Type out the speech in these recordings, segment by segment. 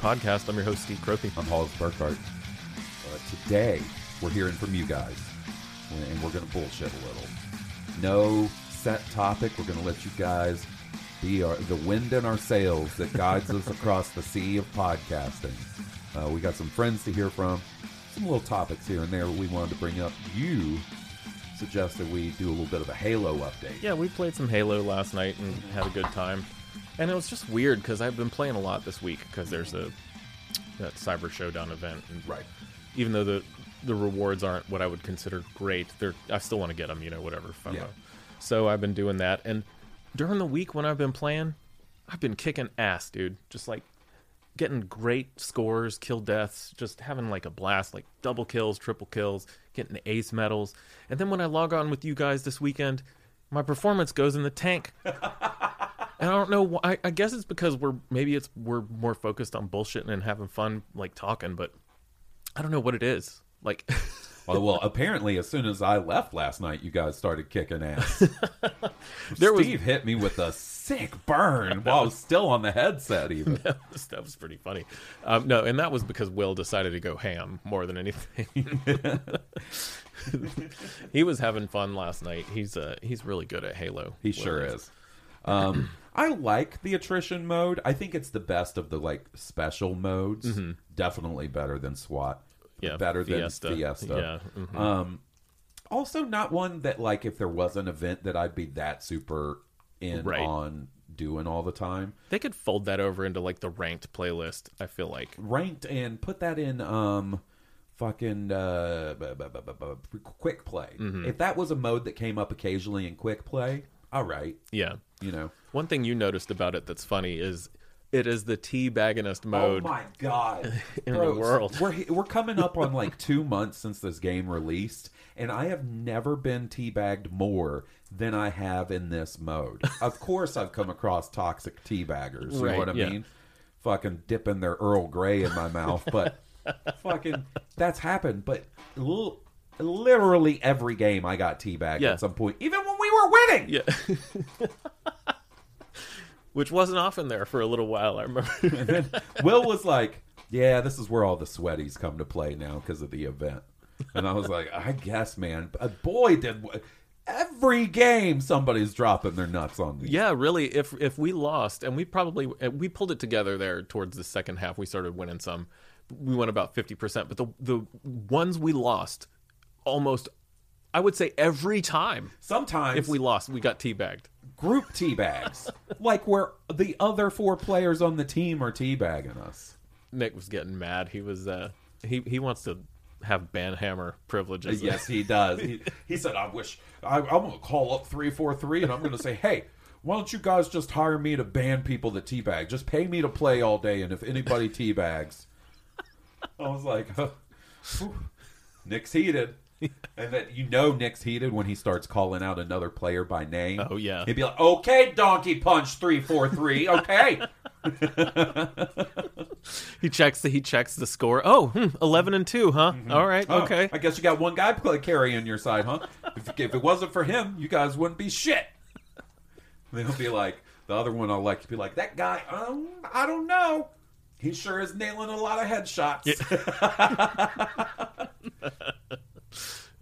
Podcast. I'm your host, Steve Cropey. I'm Hollis Burkhart. Uh, today, we're hearing from you guys, and we're going to bullshit a little. No set topic. We're going to let you guys be our, the wind in our sails that guides us across the sea of podcasting. Uh, we got some friends to hear from, some little topics here and there we wanted to bring up. You suggested we do a little bit of a Halo update. Yeah, we played some Halo last night and had a good time. And it was just weird because I've been playing a lot this week because there's a that Cyber Showdown event. And Right. Even though the the rewards aren't what I would consider great, they're I still want to get them. You know, whatever. FOMO. Yeah. So I've been doing that, and during the week when I've been playing, I've been kicking ass, dude. Just like getting great scores, kill deaths, just having like a blast, like double kills, triple kills, getting ace medals. And then when I log on with you guys this weekend, my performance goes in the tank. and I don't know why. I, guess it's because we're maybe it's we're more focused on bullshitting and having fun, like talking. But I don't know what it is. Like, Well, well, apparently, as soon as I left last night, you guys started kicking ass. There was- Steve hit me with a sick burn while I was still on the headset. Even that was, that was pretty funny. Um, no, and that was because Will decided to go ham more than anything. he was having fun last night. He's uh he's really good at Halo. he Will sure is. Um, I like the attrition mode. I think it's the best of the like special modes. Definitely better than SWAT. Mm-hmm. Yeah, better Fiesta. than Fiesta. Yeah, mhm. Um, also, not one that like if there was an event that I'd be that super in Right. on doing all the time. They could fold that over into like the ranked playlist. I feel like. ranked and put that in um fucking uh bu- bu- bu- quick play Mm-hmm. if that was a mode that came up occasionally in quick play all right Yeah. You know One thing you noticed about it that's funny is it is the teabagginest oh mode. oh my god in the world. we're we're coming up on like two months since this game released and i have never been teabagged more than i have in this mode of course i've come across toxic teabaggers you Right, know what i yeah. mean fucking dipping their earl grey in my mouth but fucking that's happened but l- literally every game i got teabagged Yeah. at some point even when we were winning Yeah. Which wasn't often there for a little while, I remember. Will was like, "Yeah, this is where all the sweaties come to play now because of the event." And I was like, "I guess, man." But uh, boy, did every game somebody's dropping their nuts on me. yeah, really. If if we lost, and we probably uh, we pulled it together there towards the second half, we started winning some. We went about fifty percent, but the the ones we lost, almost, I would say every time. Sometimes If we lost, we got teabagged. Group teabags, like where the other four players on the team are teabagging us. Nick was getting mad. He was uh he he wants to have banhammer privileges. Yes, he does. He, he said, "I wish I, I'm going to call up three four three, and I'm going to say, hey." Why don't you guys just hire me to ban people that teabag? Just pay me to play all day, and if anybody teabags, I was like, whew, Nick's heated. And that you know Nick's heated when he starts calling out another player by name. Oh, yeah. He'd be like, Okay, Donkey Punch three four three, okay. He checks the he checks the score. Oh, hmm, 11 and 2, huh? All right. Oh, Okay. I guess you got one guy play carrying your side, huh? if, if it wasn't for him, you guys wouldn't be shit. They'll be like, The other one, I'll like be like, that guy, um, I don't know. He sure is nailing a lot of headshots.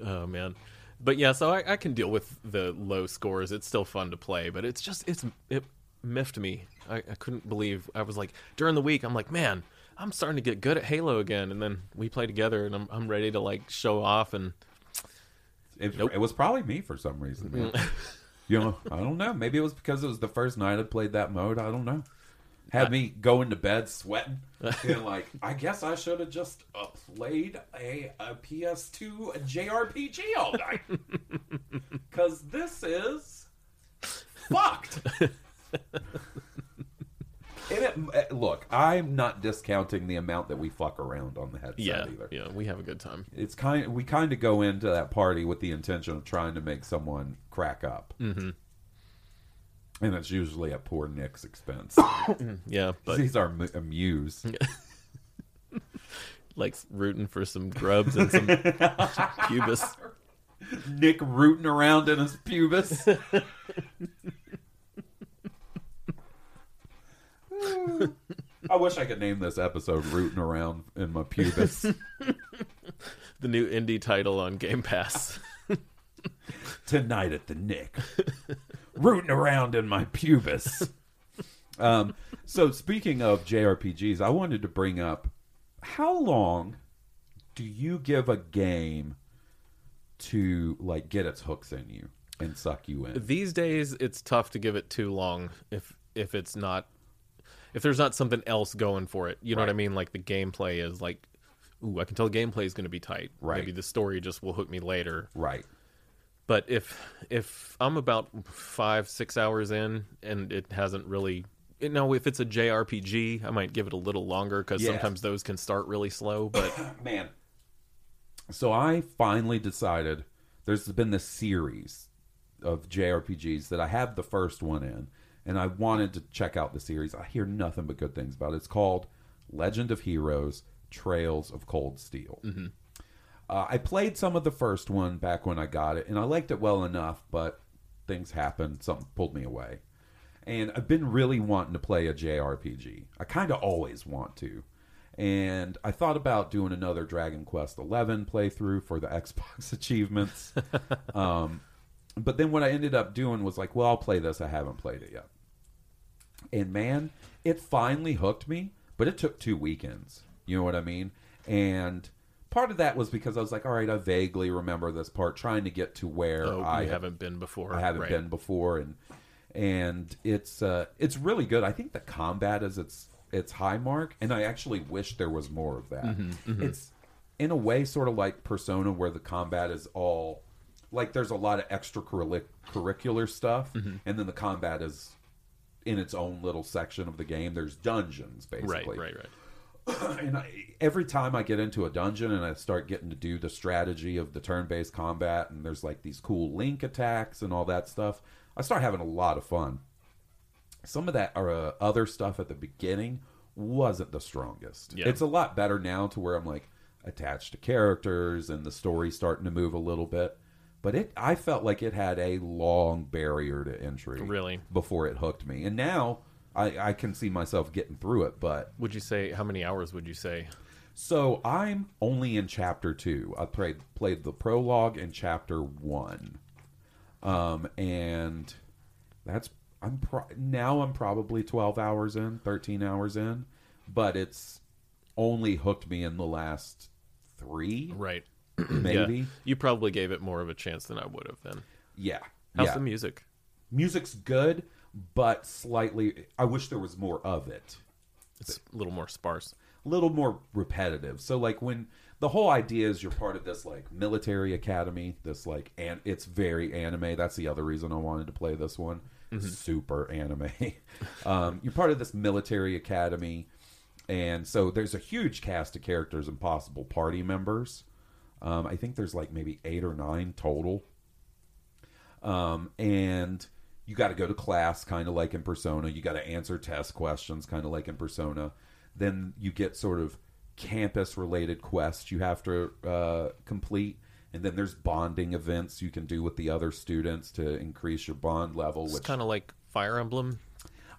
Oh man, but yeah, so I, I can deal with the low scores. It's still fun to play, but it's just it's it miffed me. I, I couldn't believe I was like during the week. I'm like, man, I'm starting to get good at Halo again, and then we play together, and I'm I'm ready to like show off and It, Nope. it was probably me for some reason. Man. Mm. you know, I don't know. Maybe it was because it was the first night I played that mode. I don't know. Had me going to bed sweating, and like, I guess I should have just uh, played a, a PS2 JRPG all night because this is fucked. And it, uh, look, I'm not discounting the amount that we fuck around on the headset yeah, either yeah, we have a good time. it's kind we kind of go into that party with the intention of trying to make someone crack up mm-hmm. And it's usually at poor nick's expense. Mm, yeah, but he's our mu- amuse like rooting for some grubs and some pubis. nick rooting around in his pubis. I wish i could name this episode rooting around in my pubis. The new indie title on Game Pass. tonight at the Nick, rooting around in my pubis. Um, so speaking of JRPGs, I wanted to bring up how long do you give a game to like get its hooks in you and suck you in? These days, it's tough to give it too long if if it's not if there's not something else going for it. You know what I mean? Like the gameplay is like, ooh, I can tell the gameplay is going to be tight. Right. Maybe the story just will hook me later. Right. But if if I'm about five six hours in and it hasn't really, you know, if it's a JRPG, I might give it a little longer because Yeah. sometimes those can start really slow. But man. So I finally decided there's been this series of JRPGs that I have the first one in, and I wanted to check out the series. I hear nothing but good things about it. It's called Legend of Heroes Trails of Cold Steel. Mm-hmm. Uh, I played some of the first one back when I got it, and I liked it well enough, but things happened. Something pulled me away. And I've been really wanting to play a JRPG. I kind of always want to. And I thought about doing another Dragon Quest XI playthrough for the Xbox achievements. um, but then what I ended up doing was like, well, I'll play this. I haven't played it yet. And man, it finally hooked me, but it took two weekends. You know what I mean? And part of that was because I was like, all right, I vaguely remember this part, trying to get to where oh, I haven't been before. I haven't right. been before, and and it's uh, it's really good. I think the combat is its its high mark, and I actually wish there was more of that. Mm-hmm, It's in a way sort of like Persona, where the combat is all like there's a lot of extracurricular stuff, Mm-hmm. and then the combat is in its own little section of the game. There's dungeons, basically. Right, right, right. and I, every time I get into a dungeon and I start getting to do the strategy of the turn-based combat, and there's like these cool link attacks and all that stuff, I start having a lot of fun. Some of that or uh, other stuff at the beginning wasn't the strongest. Yeah. It's a lot better now to where I'm like attached to characters and the story's starting to move a little bit. But it, I felt like it had a long barrier to entry, Really? before it hooked me. And now I, I can see myself getting through it, but Would you say how many hours would you say? so I'm only in chapter two. I played played the prologue in chapter one, um, and that's I'm pro- now I'm probably twelve hours in, thirteen hours in, but it's only hooked me in the last three, Right. maybe. Yeah. You probably gave it more of a chance than I would have then. Yeah, How's yeah. the music? Music's good, but slightly. I wish there was more of it. It's a little more sparse. a little more repetitive. So like when the whole idea is you're part of this like military academy, this like and it's very anime. That's the other reason I wanted to play this one. Super anime. um, you're part of this military academy, and so there's a huge cast of characters and possible party members. Um, I think there's like maybe eight or nine total. Um, and you got to go to class, kind of like in Persona. You got to answer test questions, kind of like in Persona. Then you get sort of campus related quests you have to uh, complete. And then there's bonding events you can do with the other students to increase your bond level. It's Which kind of like Fire Emblem.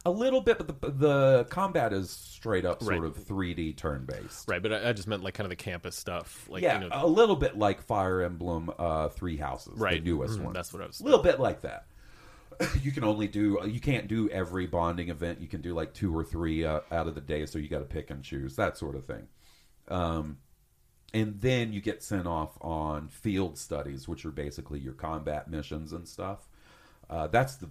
A little bit, but the, the combat is straight up sort Right. of 3D turn based. Right, but I, I just meant like kind of the campus stuff. Like, yeah, you know, a little bit like Fire Emblem uh, Three Houses, Right. the newest Mhm, one. that's what I was- A little bit like that. You can only do you can't do every bonding event. You can do like two or three uh, out of the day, so you got to pick and choose that sort of thing. Um, and then you get sent off on field studies, which are basically your combat missions and stuff. Uh, that's the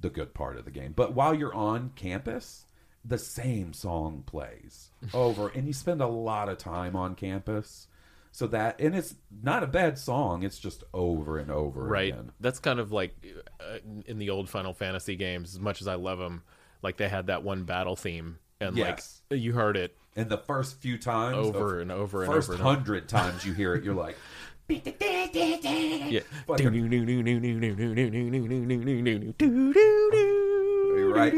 the good part of the game. But while you're on campus, the same song plays over, and you spend a lot of time on campus. So that, and it's not a bad song. It's just over and over right. again. That's kind of like uh, in the old Final Fantasy games. As much as I love them, like they had that one battle theme, and Yes. like you heard it And the first few times, over and over and first over over. hundred times you hear it, you're like, Yeah. Fucking- You're right.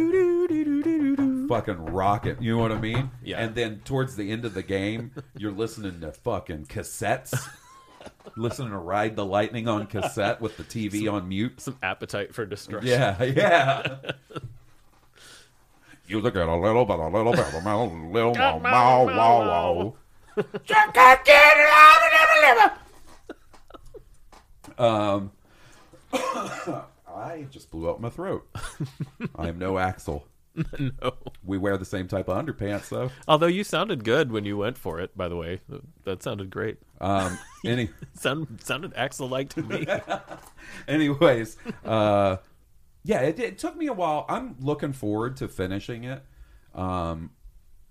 Fucking rocket. You know what I mean? Yeah. And then towards the end of the game, you're listening to fucking cassettes. listening to Ride the Lightning on cassette with the TV on mute. Some appetite for destruction. Yeah, yeah. you look at a little bit, a little bit, a little, little, wow, wow, wow, wow. Um, I just blew out my throat. I am no Axl. no. We wear the same type of underpants, though. Although you sounded good when you went for it, by the way. That sounded great. Um, any, Sound, sounded Axl like to me. anyways, uh, yeah, it, it took me a while. I'm looking forward to finishing it, um,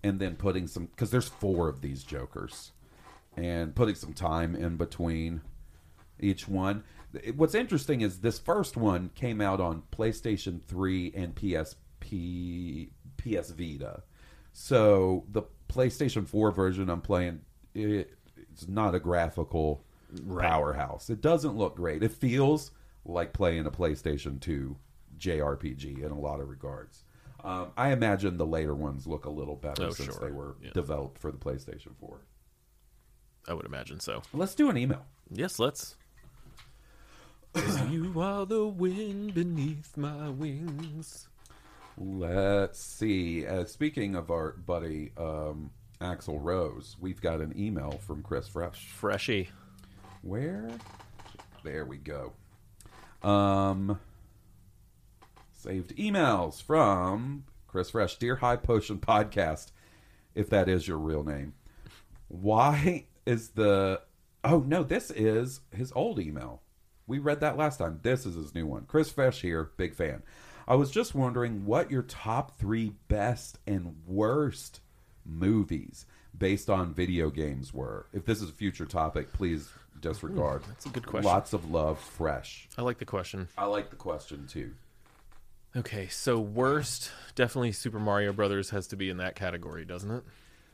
and then putting some because there's four of these Jokers, and putting some time in between each one. What's interesting is this first one came out on PlayStation 3 and PSP, PS Vita. So the PlayStation 4 version I'm playing, it, it's not a graphical powerhouse. It doesn't look great. It feels like playing a PlayStation 2 JRPG in a lot of regards. Um, I imagine the later ones look a little better Oh, since sure. they were Yeah. developed for the PlayStation 4. I would imagine so. Let's do an email. Yes, let's. you are the wind beneath my wings. Let's see. Uh, speaking of our buddy um, Axl Rose, we've got an email from Chris Fresh. Freshy. Where? There we go. Um, saved emails from Chris Fresh, Dear High Potion Podcast, if that is your real name. Why is the. Oh, no, this is his old email. We read that last time. This is his new one. Chris Fresh here, big fan. I was just wondering what your top three best and worst movies based on video games were. If this is a future topic, please disregard. that's a good question. Lots of love, fresh. I like the question. I like the question too. Okay, so worst, definitely Super Mario Brothers has to be in that category, doesn't it?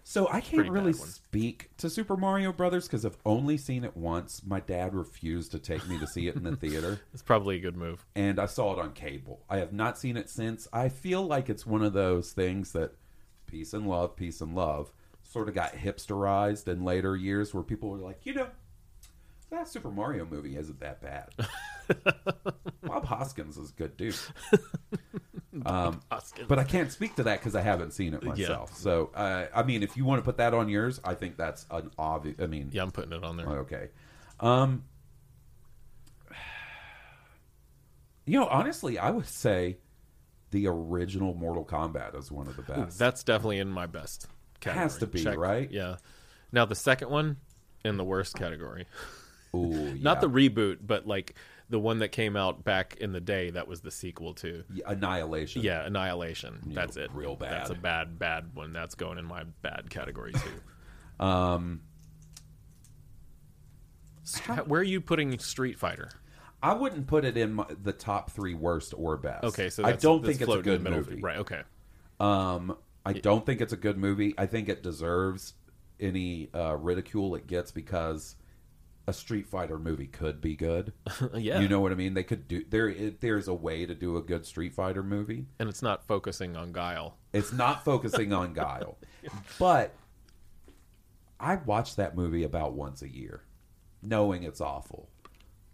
So I can't really speak to Super Mario Brothers because I've only seen it once. My dad refused to take me to see it in the theater, It's probably a good move. and I saw it on cable. I have not seen it since. I feel like it's one of those things that peace and love, peace and love, sort of got hipsterized in later years, where people were like, you know, that Super Mario movie isn't that bad. Bob Hoskins is a good dude. Um, but I can't speak to that because I haven't seen it myself. So, uh, I mean, if you want to put that on yours, I think that's an obvious. I mean, Yeah, I'm putting it on there. okay. Um, you know, honestly, I would say the original Mortal Kombat is one of the best. That's definitely in my best category. Has to be, right? Yeah. Now the second one in the worst category. Ooh, Not yeah. the reboot, but like the one that came out back in the day that was the sequel to. Yeah, Annihilation. Yeah, Annihilation. Yeah, That's it. real bad. That's a bad, bad one. That's going in my bad category too. Um, St- Where are you putting Street Fighter? I wouldn't put it in my, the top three worst or best. Okay, so I don't think it's a good movie. Right. Okay. Um, I don't think it's a good movie. I think it deserves any uh, ridicule it gets because a Street Fighter movie could be good. yeah. You know what I mean? They could do there. It, there's a way to do a good Street Fighter movie. and it's not focusing on Guile. It's not focusing on Guile, but I watch that movie about once a year, knowing it's awful.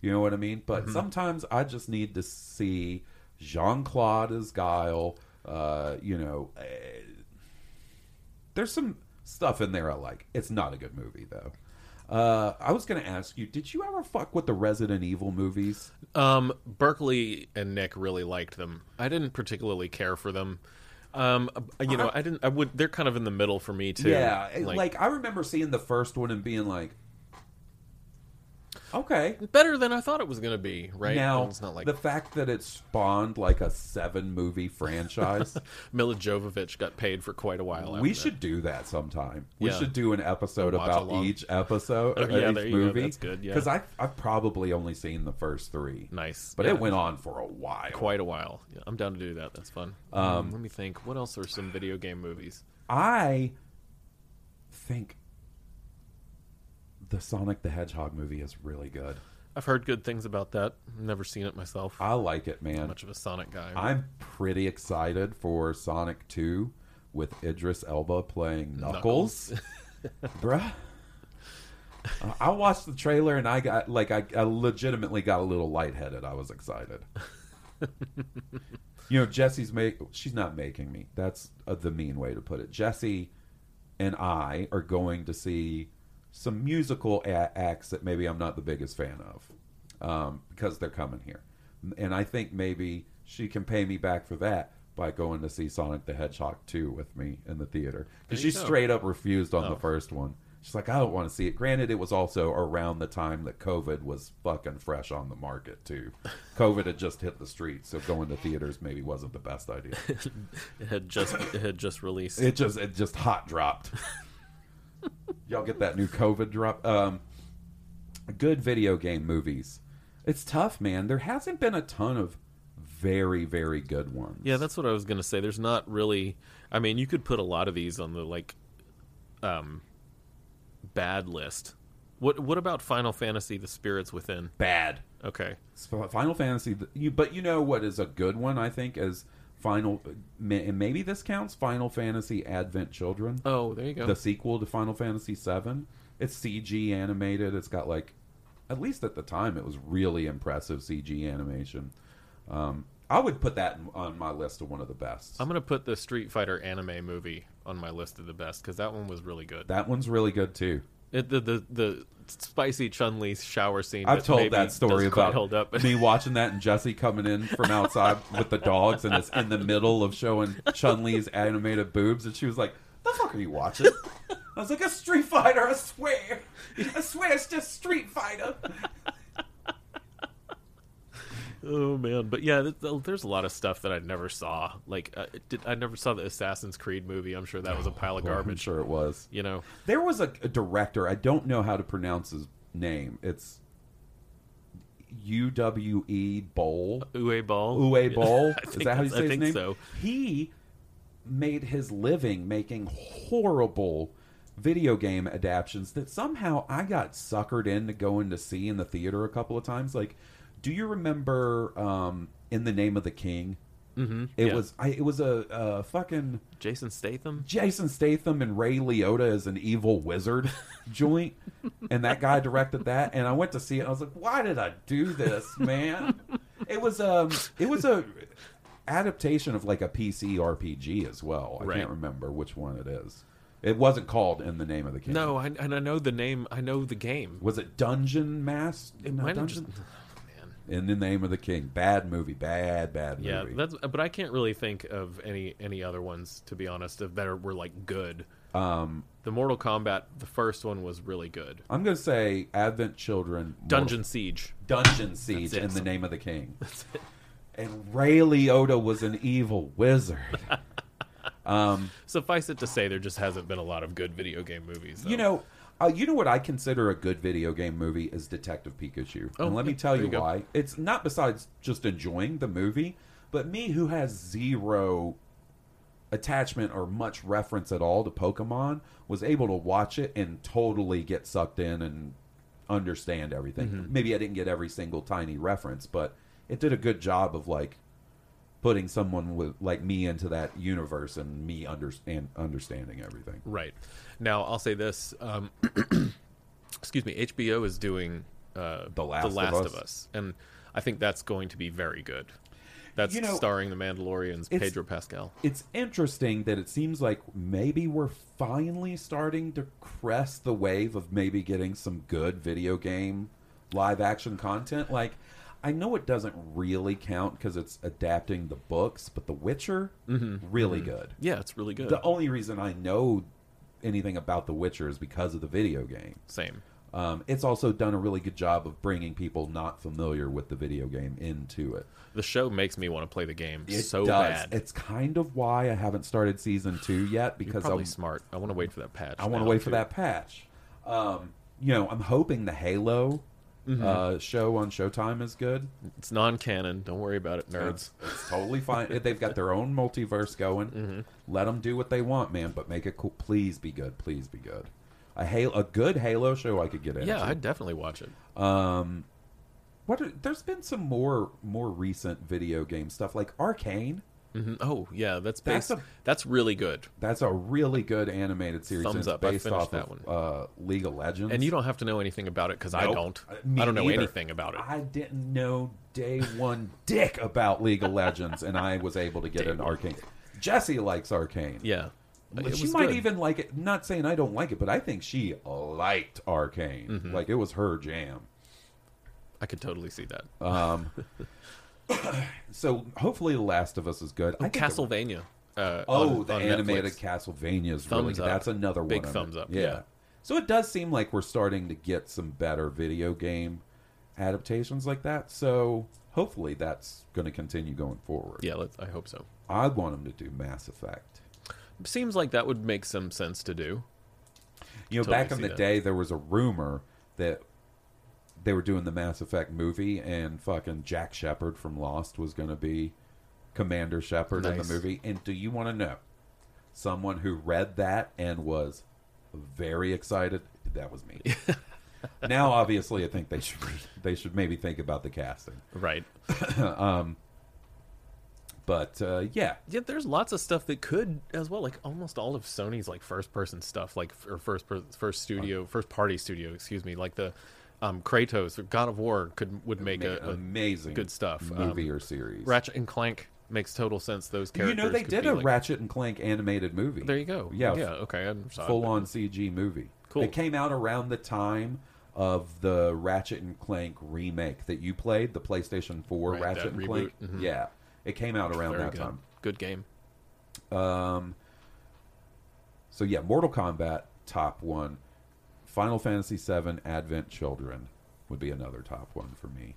You know what I mean? But sometimes I just need to see Jean Claude as Guile, Uh, you know, uh, there's some stuff in there I like. It's not a good movie though. Uh, I was going to ask you, did you ever fuck with the Resident Evil movies? Um, Berkeley and Nick really liked them. I didn't particularly care for them. Um, you know, I didn't. I would. They're kind of in the middle for me too. Yeah, it- like, I remember seeing the first one and being like, okay. better than I thought it was going to be. Right Now, it's not like the fact that it spawned like a seven movie franchise, Milla Jovovich got paid for quite a while. we after that. should do that sometime. We Yeah. should do an episode Watch about along. each episode, Oh, uh, yeah, each you go. movie. That's good, yeah. because I've, I've probably only seen the first three. Nice, but Yeah. it went on for a while. quite a while. Yeah, I'm down to do that. That's fun. Um, let me think. What else are some video game movies? I think the Sonic the Hedgehog movie is really good. I've heard good things about that. Never seen it myself. I like it, man. much of a Sonic guy. I'm pretty excited for Sonic 2 with Idris Elba playing Knuckles. Bruh. Uh, I watched the trailer and I got like I, I legitimately got a little lightheaded. I was excited. you know, Jesse's make she's not making me. That's uh, the mean way to put it. Jesse and I are going to see some musical a- acts that maybe I'm not the biggest fan of um, because they're coming here, and I think maybe she can pay me back for that by going to see Sonic the Hedgehog 2 with me in the theater because she go. straight up refused on the Oh. first one. She's like, I don't want to see it. Granted, it was also around the time that COVID was fucking fresh on the market too. COVID had just hit the streets, so going to theaters maybe wasn't the best idea. it had just it had just released. It just it just hot dropped. Y'all get that new COVID drop? Um, good video game movies. It's tough, man. There hasn't been a ton of very very good ones. yeah, that's what I was gonna say. There's not really. I mean, you could put a lot of these on the like, um, bad list. What What about Final Fantasy: The Spirits Within? bad. Okay, Final Fantasy, you but you know what is a good one? I think is Final, and maybe this counts. Final Fantasy Advent Children, Oh, there you go. the sequel to Final Fantasy VII. It's CG animated. It's got like, at least at the time, it was really impressive CG animation. Um, I would put that on my list of one of the best. I'm gonna put the Street Fighter anime movie on my list of the best because that one was really good. that one's really good too. It, the the the spicy Chun Li shower scene. I've told that story about hold up. me watching that and Jesse coming in from outside with the dogs, and it's in the middle of showing Chun Li's animated boobs, and she was like, "The fuck are you watching?" I was like, "A Street Fighter, I swear, I swear it's just Street Fighter." Oh man, but yeah, th- th- there's a lot of stuff that I never saw. Like, uh, did, I never saw the Assassin's Creed movie. I'm sure that was a pile of I'm garbage. sure it was. You know, There was a, a director. I don't know how to pronounce his name. It's U W E Bowl. Uwe Ball. Uwe Boll. I Is think that how you say I his think name? so. He made his living making horrible video game adaptions that somehow I got suckered into going to see in the theater a couple of times. Like, do you remember um, In the Name of the King? Mm-hmm. It yeah. was I, it was a, a fucking Jason Statham. Jason Statham and Ray Liotta as an evil wizard joint, and that guy directed that. And I went to see it. I was like, "Why did I do this, man?" It was um, it was a adaptation of like a PC RPG as well. I Right. can't remember which one it is. It wasn't called In the Name of the King. No, I, and I know the name. I know the game. was it Dungeon Mass? It No, might have just. In the Name of the King. Bad movie. Bad bad movie. Yeah, that's. But I can't really think of any any other ones to be honest of that are, were like good. um, The Mortal Kombat, the first one was really good. I'm gonna say Advent Children. Dungeon Siege. Dungeon Siege in the name of the king. And Ray Liotta was an evil wizard. um Suffice it to say, there just hasn't been a lot of good video game movies. Though. You know, uh, you know what I consider a good video game movie is Detective Pikachu. Oh, and let me tell you you why. It's not besides just enjoying the movie, but me who has zero attachment or much reference at all to Pokemon was able to watch it and totally get sucked in and understand everything. Mm-hmm. Maybe I didn't get every single tiny reference, but it did a good job of like putting someone with like me into that universe and me understand understanding everything. Right. Now, I'll say this. Um, excuse me. HBO is doing uh, The Last of Last Us. of Us, and I think that's going to be very good. That's You know, starring the Mandalorian's Pedro Pascal. it's interesting that it seems like maybe we're finally starting to crest the wave of maybe getting some good video game live action content. Like, I know it doesn't really count because it's adapting the books, but The Witcher, really good. Yeah, it's really good. The only reason I know anything about The Witcher is because of the video game. Same. Um, it's also done a really good job of bringing people not familiar with the video game into it. The show makes me want to play the game It so does. bad. It's kind of why I haven't started season two yet because I'm, smart. I want to wait for that patch. I want to wait for that patch. Um, you know, I'm hoping the Halo Mm-hmm. uh, show on Showtime is good. It's non-canon. Don't worry about it, nerds. It's, it's totally fine. They've got their own multiverse going. Mm-hmm. Let them do what they want, man. But make it cool. Please be good. Please be good. A Halo, a good Halo show I could get into. yeah, I'd definitely watch it. Um, what? Are, there's been some more more recent video game stuff like Arcane. Hmm Oh yeah, that's That's a- that's really good. That's a really good animated series. Thumbs up. Based off that of uh, League of Legends. And you don't have to know anything about it because I don't. Uh, me I don't know neither. anything about it. I didn't know day one dick about League of Legends, and I was able to get an Arcane. Jesse likes Arcane. yeah, she might good. even like it. Not saying I don't like it, but I think she liked Arcane. Mm-hmm. Like it was her jam. I could totally see that. Um, so hopefully, The Last of Us is good. I think the- Castlevania. Uh, Oh, on- the on animated Netflix. Castlevania is really Thumbs good. up. That's another Big one. I'm- thumbs up, yeah. So it does seem like we're starting to get some better video game adaptations like that. So hopefully that's going to continue going forward. Yeah, let's, I hope so. I want them to do Mass Effect. Seems like that would make some sense to do. You know, Totally back in see the that. day, there was a rumor that they were doing the Mass Effect movie, and fucking Jack Shephard from Lost was going to be Commander Shepard in the movie. And do you want to know someone who read that and was very excited? That was me. now, obviously, I think they should they should maybe think about the casting. Right. But uh, yeah, Yeah, there's lots of stuff that could as well. Like almost all of Sony's like first person stuff, like or first per, first studio, first party studio, excuse me, like the um, Kratos God of War could would make a, a amazing good stuff. movie Um, or series. Ratchet and Clank makes total sense. Those characters, you know, they did a like- Ratchet and Clank animated movie. There you go. Yeah, yeah. Okay, full on CG movie. Cool. It came out around the time of the Ratchet and Clank remake that you played, the PlayStation 4 Right, Ratchet and reboot. Clank. Mhm. Yeah. It came out around Very that good. time. Good game. Um So yeah, Mortal Kombat top 1. Final Fantasy VII Advent Children would be another top one for me.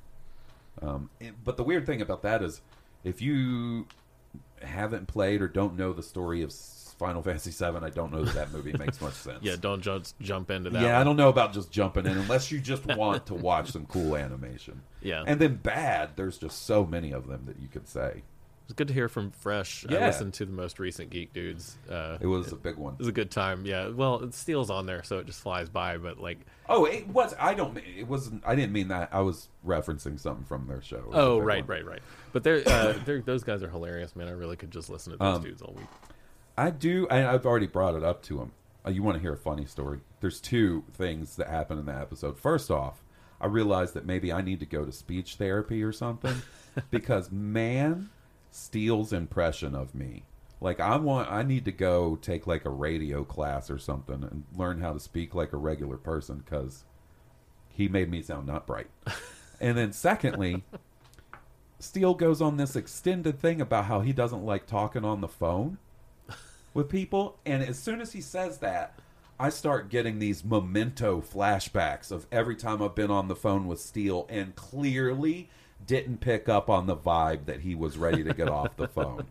Um, and- but the weird thing about that is, if you haven't played or don't know the story of Final Fantasy VII, I don't know that that movie makes much sense. Yeah, don't just jump into that. yeah, I don't know about just jumping in unless you just want to watch some cool animation. Yeah. and then bad. There's just so many of them that you could say It's good to hear from Fresh. I listened to the most recent Geek Dudes. Uh, it was a big one. it was a good time. Yeah. Well, Steele's on there, so it just flies by. But like, Oh, it was. I don't. It wasn't. I didn't mean that. I was referencing something from their show. It was a oh right, one. right, right. But they're, uh, they're those guys are hilarious, man. I really could just listen to those Um, dudes all week. I do. I, I've already brought it up to him. Uh, you want to hear a funny story? There's two things that happened in the episode. First off, I realized that maybe I need to go to speech therapy or something because man, Steele's impression of me. Like I want, I need to go take like a radio class or something and learn how to speak like a regular person because he made me sound not bright. and then secondly, Steele goes on this extended thing about how he doesn't like talking on the phone with people. And as soon as he says that, I start getting these memento flashbacks of every time I've been on the phone with Steele and clearly didn't pick up on the vibe that he was ready to get off the phone.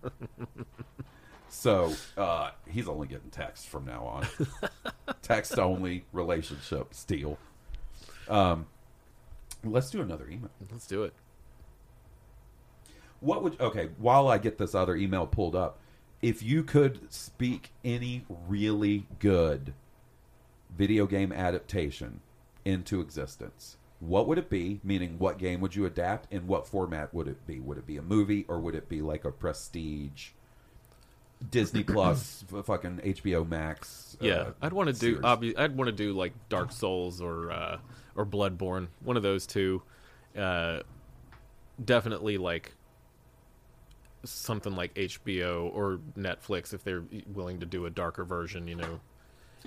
So uh, he's only getting text from now on. text only relationship, Steele. Um, let's do another email. Let's do it. What would okay? While I get this other email pulled up, if you could speak any really good video game adaptation into existence, what would it be? Meaning, what game would you adapt? In what format would it be? Would it be a movie or would it be like a prestige Disney Plus, fucking HBO Max? Yeah, uh, I'd want to do. Obvi- I'd want to do like Dark Souls or uh, or Bloodborne. One of those two. Uh, definitely like something like HBO or Netflix if they're willing to do a darker version, you know.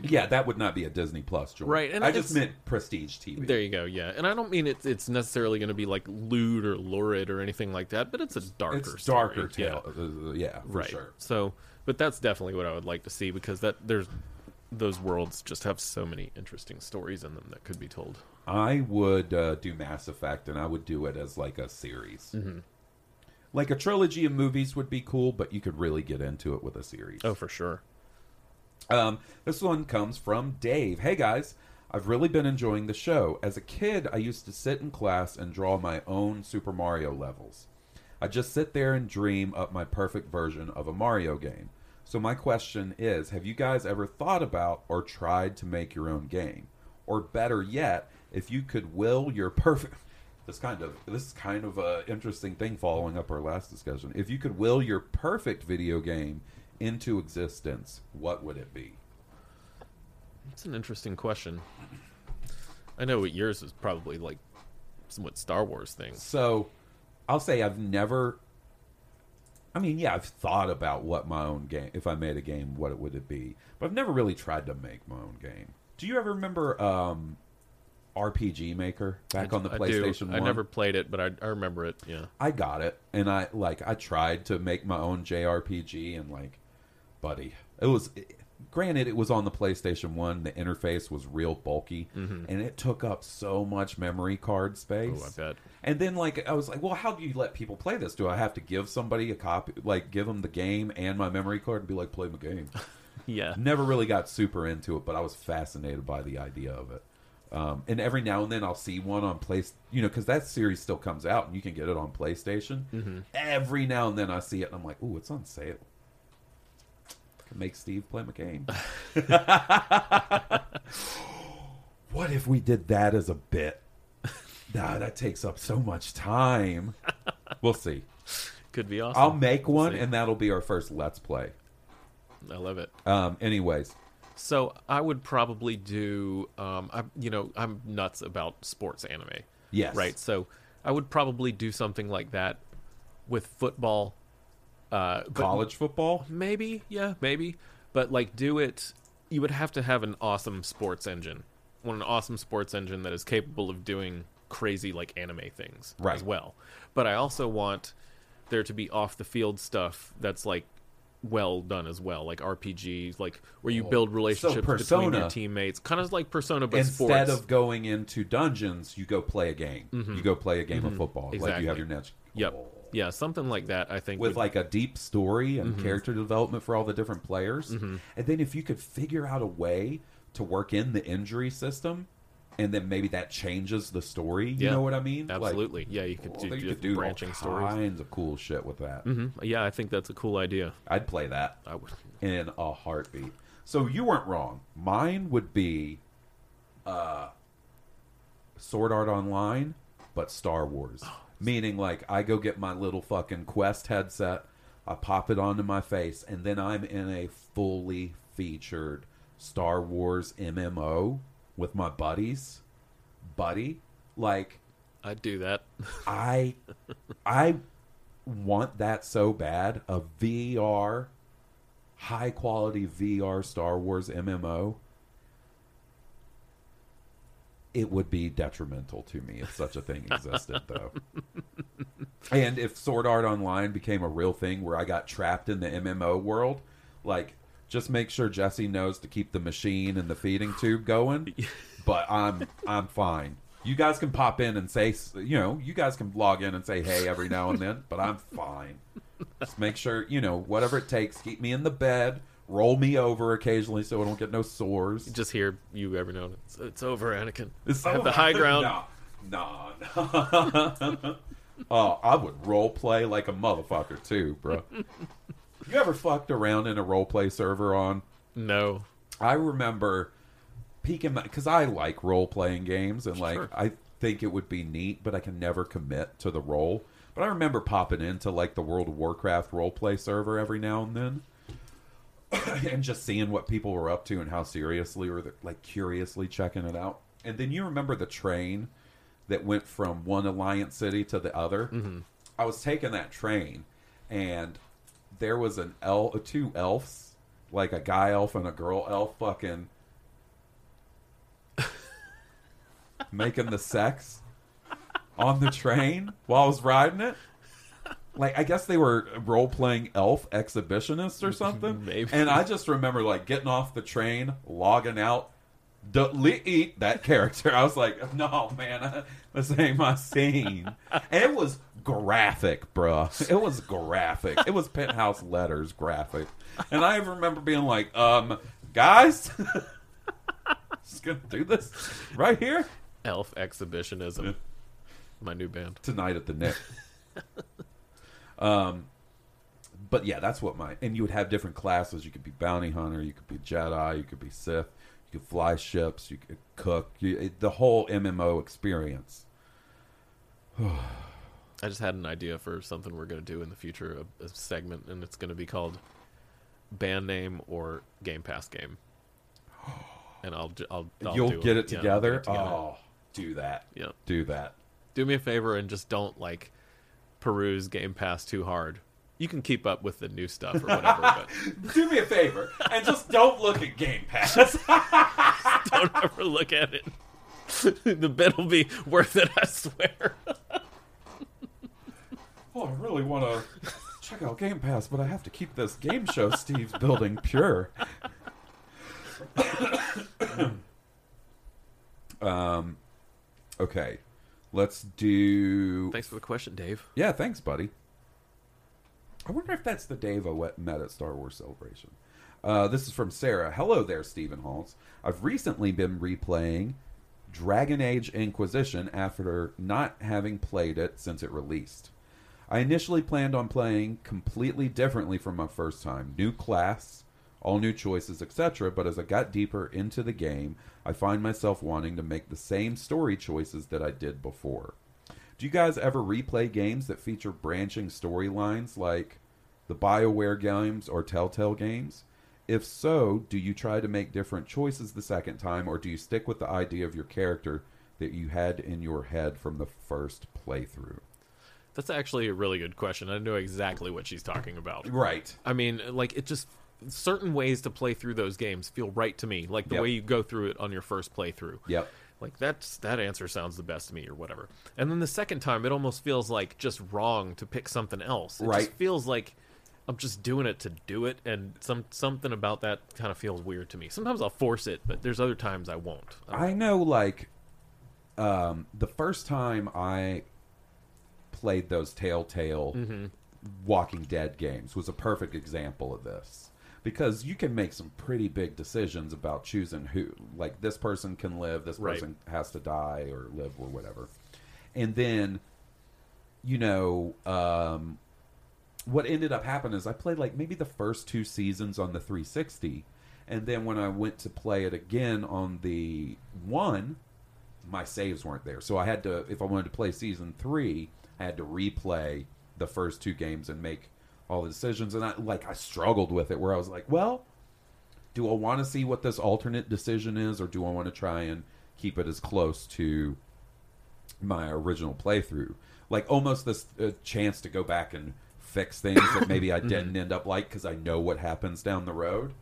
Yeah, that would not be a Disney Plus joint. Right, and I just meant prestige TV. There you go, yeah. And I don't mean it's it's necessarily going to be like lewd or lurid or anything like that, but it's a darker it's story. darker tale. Uh, yeah, for right. sure. So, but that's definitely what I would like to see because that there's those worlds just have so many interesting stories in them that could be told. I would uh, do Mass Effect, and I would do it as like a series. Like a trilogy of movies would be cool, but you could really get into it with a series. Oh, for sure. Um, this one comes from Dave. Hey guys, I've really been enjoying the show. As a kid, I used to sit in class and draw my own Super Mario levels. I just sit there and dream up my perfect version of a Mario game. So my question is, have you guys ever thought about or tried to make your own game? Or better yet, if you could will your perfect this kind of this is kind of a interesting thing following up our last discussion. If you could will your perfect video game into existence, what would it be? That's an interesting question. I know what yours is probably like somewhat Star Wars thing. So, I'll say I've never. I mean, yeah, I've thought about what my own game, if I made a game, what it would it be, but I've never really tried to make my own game. Do you ever remember um, RPG Maker back on the I PlayStation. One? I never played it, but I, I remember it. Yeah. I got it, and I like I tried to make my own JRPG, and like, buddy, it was. granted, it was on the PlayStation One. The interface was real bulky, and it took up so much memory card space. Oh, I bet. And then like I was like, well, how do you let people play this? Do I have to give somebody a copy, like give them the game and my memory card, and be like, play my game? Yeah. Never really got super into it, but I was fascinated by the idea of it. Um, and every now and then I'll see one on place, you know, because that series still comes out and you can get it on PlayStation. Every now and then I see it and I'm like, ooh, it's on sale. Make Steve play game. what if we did that as a bit? Nah, that takes up so much time. We'll see. Could be awesome. I'll make one, see. and that'll be our first Let's Play. I love it. Um, anyways, So I would probably do. Um, I you know I'm nuts about sports anime. Yes. Right. So I would probably do something like that with football. Uh, college football. maybe yeah maybe, but like do it. You would have to have an awesome sports engine, one an awesome sports engine that is capable of doing crazy like anime things Right. as well. But I also want there to be off the field stuff that's like well done as well, like RPGs, like where you build relationships between your teammates, kind of like Persona, but Instead sports. of going into dungeons, you go play a game. You go play a game of football. Like you have your next. Yep. Yeah, something like that. I think With would- like a deep story and Mm-hmm. character development for all the different players, and then if you could figure out a way to work in the injury system, and then maybe that changes the story. You Yeah. know what I mean? Like, absolutely. yeah, you could well, do, you could do branching all stories. kinds of cool shit with that. hmm Yeah, I think that's a cool idea. I'd play that. I would. in a heartbeat. So you weren't wrong. Mine would be uh Sword Art Online, but Star Wars. Meaning like I go get my little fucking Quest headset, I pop it onto my face, and then I'm in a fully featured Star Wars MMO with my buddies. Buddy, like I'd do that. I I want that so bad. A VR high quality VR Star Wars MMO. It would be detrimental to me if such a thing existed though. and if Sword Art Online became a real thing where I got trapped in the MMO world, like just make sure Jesse knows to keep the machine and the feeding tube going. But I'm I'm fine. You guys can pop in and say, you know, you guys can log in and say hey every now and then, but I'm fine. Just make sure, you know, whatever it takes, keep me in the bed, roll me over occasionally so I don't get no sores. Just hear you every now and then. It's, it's over, Anakin. It's have the high ground. No, no. oh, I would role play like a motherfucker too, bro. you ever fucked around in a role play server on? No. I remember peeking because I like role playing games and like Sure. I think it would be neat, but I can never commit to the role. But I remember popping into like the World of Warcraft role play server every now and then. and just seeing what people were up to and how seriously or like curiously checking it out. And then you remember the train that went from one Alliance city to the other. Mm-hmm. I was taking that train, and there was an elf, two elves, like a guy elf and a girl elf, fucking making the sex on the train while I was riding it. Like I guess they were role playing elf exhibitionists or something. Maybe. And I just remember like getting off the train, logging out, delete that character. I was like, no man, this ain't my scene. And it was graphic, bruh. It was graphic. It was penthouse letters graphic. And I remember being like, um, guys, just gonna do this right here Elf exhibitionism. My new band. tonight at the Nick. Um, but yeah, that's what my and you would have different classes. You could be bounty hunter, you could be Jedi, you could be Sith, you could fly ships, you could cook. You, it, the whole MMO experience. I just had an idea for something we're going to do in the future, a, a segment, and it's going to be called band name or Game Pass game. And I'll, I'll, I'll You'll do get it Yeah, together. get it together. Oh, do that. Yeah. Do that. Do me a favor and just don't like peruse Game Pass too hard. You can keep up with the new stuff or whatever, but Do me a favor and just don't look at Game Pass. don't ever look at it. the bit will be worth it, I swear. oh, I really want to check out Game Pass, but I have to keep this game show Steve's building pure. um, okay, let's do. Thanks for the question, Dave. Yeah, thanks, buddy. I wonder if that's the Dave I met at Star Wars Celebration. Uh, this is from Sarah. Hello there, Stephen Halls. I've recently been replaying Dragon Age Inquisition after not having played it since it released. I initially planned on playing completely differently from my first time. New class, all new choices, etc. But as I got deeper into the game, I find myself wanting to make the same story choices that I did before. Do you guys ever replay games that feature branching storylines like the BioWare games or Telltale games? If so, do you try to make different choices the second time, or do you stick with the idea of your character that you had in your head from the first playthrough? That's actually a really good question. I know exactly what she's talking about. Right. I mean, like it just certain ways to play through those games feel right to me. Like the Yep. way you go through it on your first playthrough. Yep. Like that's that answer sounds the best to me or whatever. And then the second time it almost feels like just wrong to pick something else. It Right. just feels like I'm just doing it to do it and some something about that kind of feels weird to me. Sometimes I'll force it, but there's other times I won't. I know, like, um, the first time I played those Telltale Walking Dead games was a perfect example of this. Because you can make some pretty big decisions about choosing who. Like, this person can live, this Right. person has to die or live or whatever. And then, you know, um, what ended up happening is I played like maybe the first two seasons on the 360, and then when I went to play it again on the one, my saves weren't there. So I had to, if I wanted to play season three, I had to replay the first two games and make all the decisions. And I like I struggled with it, where I was like, well, do I want to see what this alternate decision is, or do I want to try and keep it as close to my original playthrough. Like almost this uh, chance to go back and fix things that maybe I didn't end up like because I know what happens down the road.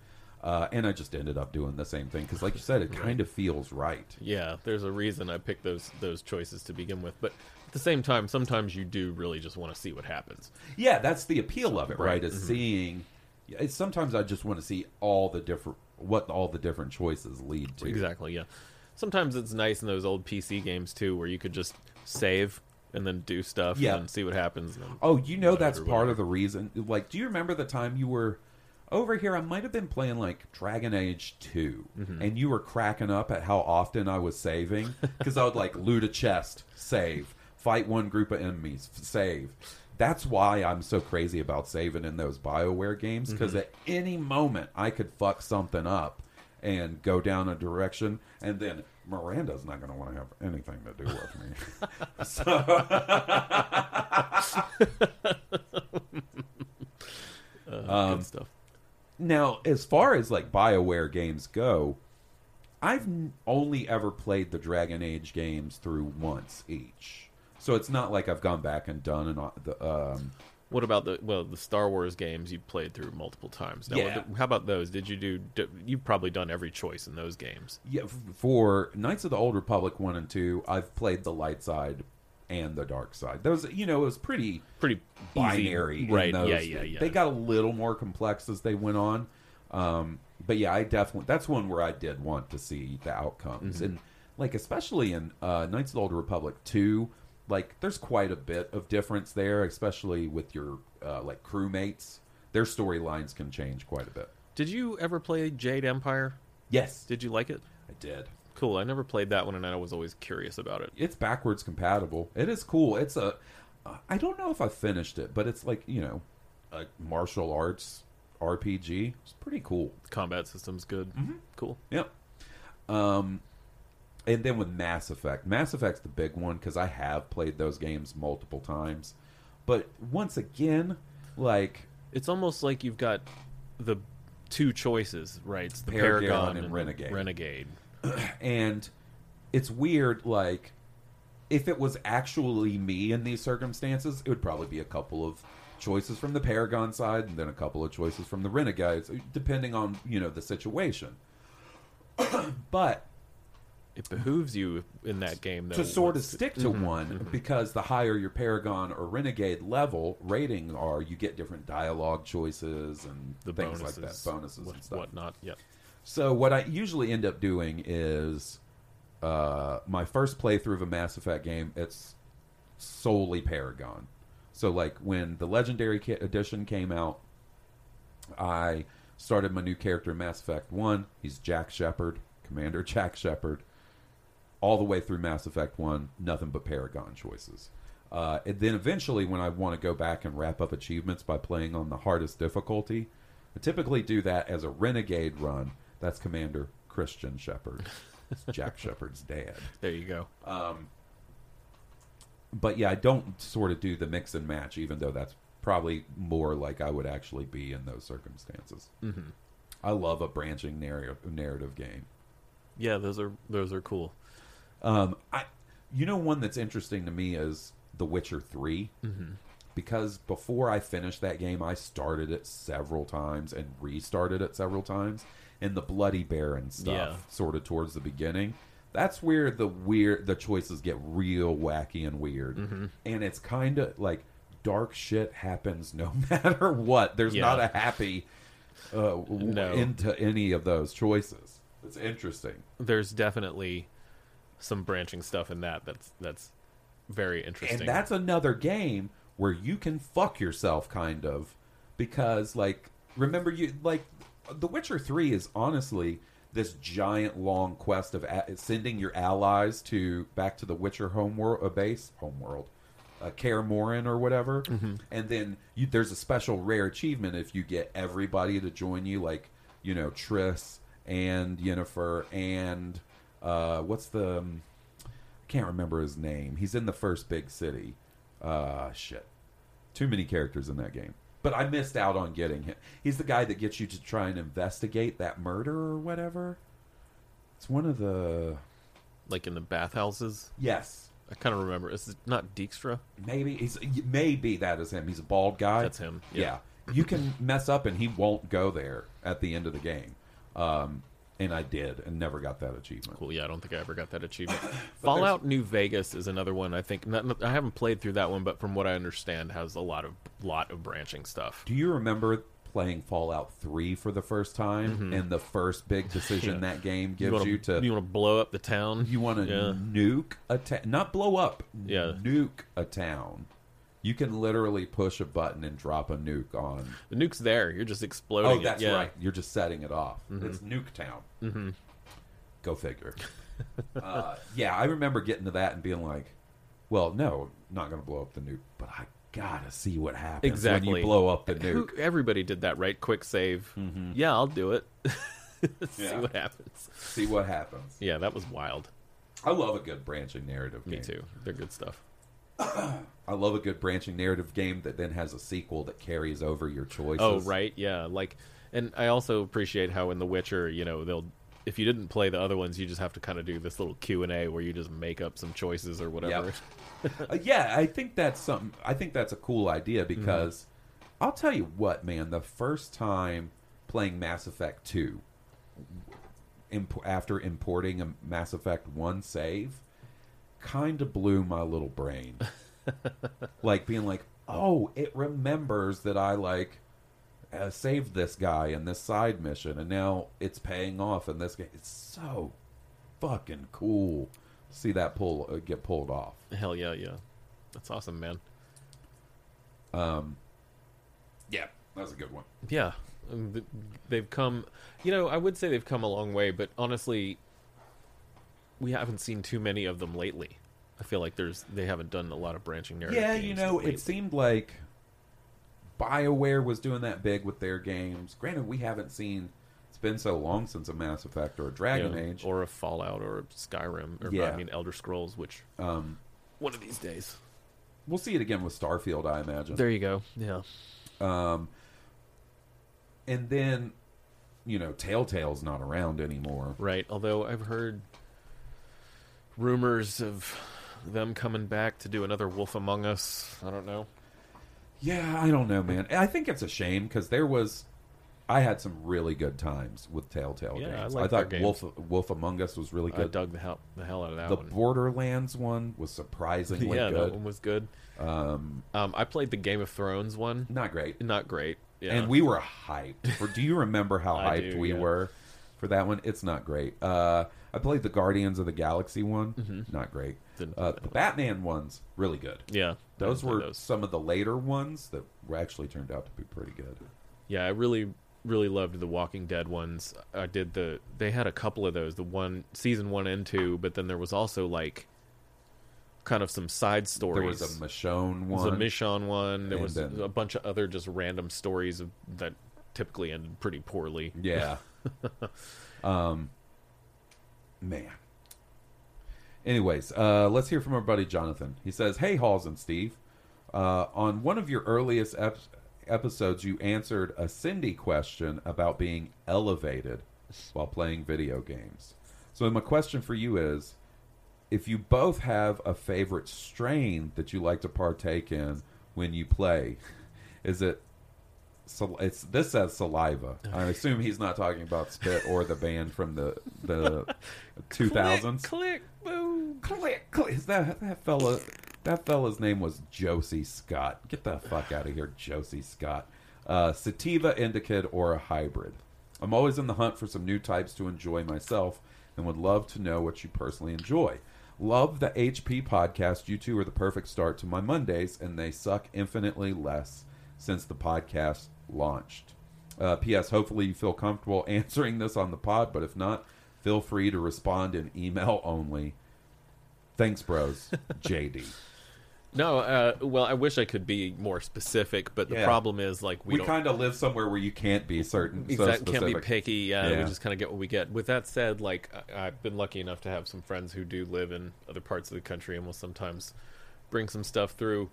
Uh, and I just ended up doing the same thing because, like you said, it kind of feels right. Yeah, there's a reason I picked those those choices to begin with, but at the same time, sometimes you do really just want to see what happens. Yeah, that's the appeal of it, right? Right. Is seeing. It's, sometimes I just want to see all the different what all the different choices lead to. Exactly, yeah. Sometimes it's nice in those old PC games too, where you could just save and then do stuff Yeah. and see what happens. Then, Oh, you know that's part whatever. of the reason. Like, do you remember the time you were over here? I might have been playing like Dragon Age 2 Mm-hmm. and you were cracking up at how often I was saving because I would like loot a chest, save, fight one group of enemies, save. That's why I'm so crazy about saving in those Bioware games because Mm-hmm. at any moment I could fuck something up and go down a direction, and then Miranda's not going to want to have anything to do with me. uh, good stuff. Now, as far as like BioWare games go, I've only ever played the Dragon Age games through once each. So it's not like I've gone back and done an, au- the, um, What about the well the Star Wars games you played through multiple times? Now, Yeah. how about those? Did you do? You've probably done every choice in those games. Yeah, for Knights of the Old Republic one and two, I've played the light side and the dark side. Those, you know, it was pretty Pretty binary, easy. in right? those. Yeah, yeah, yeah. They got a little more complex as they went on, um, but yeah, I definitely that's one where I did want to see the outcomes, Mm-hmm. and like especially in uh, Knights of the Old Republic two, like there's quite a bit of difference there, especially with your uh, like crewmates. Their storylines can change quite a bit. Did you ever play Jade Empire? Yes, Did you like it? I did. Cool. I never played that one, and I was always curious about it. it's backwards compatible. It is cool. It's a I don't know if I finished it, but it's like, you know, a martial arts RPG. It's pretty cool. Combat system's good. Mm-hmm. Cool. Yep. Um and then with Mass Effect. Mass Effect's the big one cuz I have played those games multiple times. But once again, like It's almost like you've got the two choices, right? It's the Paragon Paragon, and Renegade. Renegade. and it's weird like if it was actually me in these circumstances it would probably be a couple of choices from the paragon side and then a couple of choices from the renegades depending on you know the situation but It behooves you in that game though, to sort of stick to one because the higher your paragon or renegade level rating are you get different dialogue choices and the things bonuses, like that bonuses what, and stuff whatnot. Yep. So what I usually end up doing is uh, my first playthrough of a Mass Effect game. It's solely Paragon. So like when the Legendary Ki- Edition came out, I started my new character in Mass Effect One. He's Jack Shephard, Commander Jack Shephard. All the way through Mass Effect One, nothing but Paragon choices. Uh, and then eventually, when I want to go back and wrap up achievements by playing on the hardest difficulty, I typically do that as a renegade run. That's Commander Christian Shephard. Jack Shephard's dad. There you go. But yeah, I don't sort of do the mix and match, even though that's probably more like I would actually be in those circumstances. Mm-hmm. I love a branching narrative narrative game. Yeah, those are those are cool. Um, I, you know, one that's interesting to me is The Witcher 3 because before I finished that game, I started it several times and restarted it several times, and the Bloody Baron stuff, Yeah. sort of towards the beginning. That's where the weird, the choices get real wacky and weird, and it's kind of like dark shit happens no matter what. There's Yeah. not a happy uh, No. into any of those choices. It's interesting. There's definitely some branching stuff in that that's that's very interesting. And that's another game where you can fuck yourself kind of because like remember you like The Witcher 3 is honestly this giant long quest of a- sending your allies to back to the Witcher home world uh, base home world uh, Kaer Morhen or whatever and then you, there's a special rare achievement if you get everybody to join you like you know Triss and Yennefer and uh, what's the um, can't remember his name. He's in the first big city. Uh shit. Too many characters in that game. But I missed out on getting him. He's the guy that gets you to try and investigate that murder or whatever. It's one of the like in the bathhouses. Yes. I kind of remember. Is it not Dijkstra. Maybe he's maybe that is him. He's a bald guy. That's him, Yeah. yeah. You can mess up and he won't go there at the end of the game. Um and I did and never got that achievement. Cool. Yeah, I don't think I ever got that achievement. Fallout New Vegas is another one. I think not, I haven't played through that one, but from what I understand, has a lot of lot of branching stuff. Do you remember playing Fallout 3 for the first time and the first big decision Mm-hmm. Yeah. that game gives you, wanna, you to you want to blow up the town? you want to Yeah. nuke a town, not blow up, Yeah. nuke a town. You can literally push a button and drop a nuke on. The nuke's there. You're just exploding. Oh, it. that's Yeah. right. You're just setting it off. It's Nuke Town. Mm-hmm. Go figure. uh, yeah, I remember getting to that and being like, "Well, no, not going to blow up the nuke, but I gotta see what happens Exactly. when you blow up the Who, nuke." everybody did that, right? Quick save. Yeah, I'll do it. See Yeah. what happens. see what happens. Yeah, that was wild. I love a good branching narrative Me game. too. They're good stuff. I love a good branching narrative game that then has a sequel that carries over your choices. Oh, right. Yeah. Like, and I also appreciate how in The Witcher, you know, they'll if you didn't play the other ones, you just have to kind of do this little Q and A where you just make up some choices or whatever. Uh, yeah, I think that's something. I think that's a cool idea Mm-hmm. because I'll tell you what, man. The first time playing Mass Effect Two, imp- after importing a Mass Effect One save, kind of blew my little brain. like being like, oh, it remembers that I like uh, saved this guy in this side mission, and now it's paying off in this game. It's so fucking cool. to See that pull uh, get pulled off. Hell yeah, yeah, that's awesome, man. Um, Yeah, that was a good one. Yeah, um, they've come. You know, I would say they've come a long way, but honestly, we haven't seen too many of them lately. I feel like there's they haven't done a lot of branching narrative. Yeah, you know, lately. it seemed like BioWare was doing that big with their games. Granted, we haven't seen. It's been so long since a Mass Effect or a Dragon Yeah, Age. or a Fallout or a Skyrim or Yeah. I mean Elder Scrolls, which um, one of these days. we'll see it again with Starfield, I imagine. There you go. Yeah. Um, and then, you know, Telltale's not around anymore. Right. Although I've heard rumors of them coming back to do another Wolf Among Us. I don't know. Yeah, I don't know, man. I think it's a shame because there was. I had some really good times with Telltale Yeah, games. like I thought their Wolf Wolf Among Us was really good. I good. dug the hell the hell out of that the one. Borderlands one was surprisingly good. yeah, that one was good. Um, Um, I played the Game of Thrones one. not great. Not great. Yeah. And we were hyped. For, do you remember how hyped do, we yeah. were for that one? It's not great. Uh, I played the Guardians of the Galaxy one. Not great. Mm-hmm. Didn't play Uh, the. Batman ones really good. yeah. Those were those. some of the later ones that actually turned out to be pretty good. Yeah, I really really loved the Walking Dead ones. I did the they had a couple of those, the one season 1 and 2, but then there was also like kind of some side stories. There was a Michonne There was one. a Michonne one. There was then- a bunch of other just random stories of, that typically ended pretty poorly. Yeah. um, man. Anyways, uh, let's hear from our buddy Jonathan. He says, "Hey, Halls and Steve, uh, on one of your earliest ep- episodes, you answered a Cindy question about being elevated while playing video games. So my question for you is." If you both have a favorite strain that you like to partake in when you play, is it Sal- it's this says saliva. I assume he's not talking about spit or the band from the the two thousands. Click, boom. Click, click. Is that that fella? That fella's name was Josie Scott. Get the fuck out of here, Josie Scott. Uh, sativa, indica, or a hybrid. I'm always in the hunt for some new types to enjoy myself, and would love to know what you personally enjoy. Love the HP podcast. You two are the perfect start to my Mondays, and they suck infinitely less since the podcast launched. Uh, P.S. Hopefully you feel comfortable answering this on the pod, but if not, feel free to respond in email only. Thanks, bros. JD. No, uh, well, I wish I could be more specific, but the Yeah. problem is like we, We, kind of live somewhere where you can't be certain. so can't be picky. Yeah, Yeah. we just kind of get what we get. With that said, like I- I've been lucky enough to have some friends who do live in other parts of the country, and will sometimes bring some stuff through.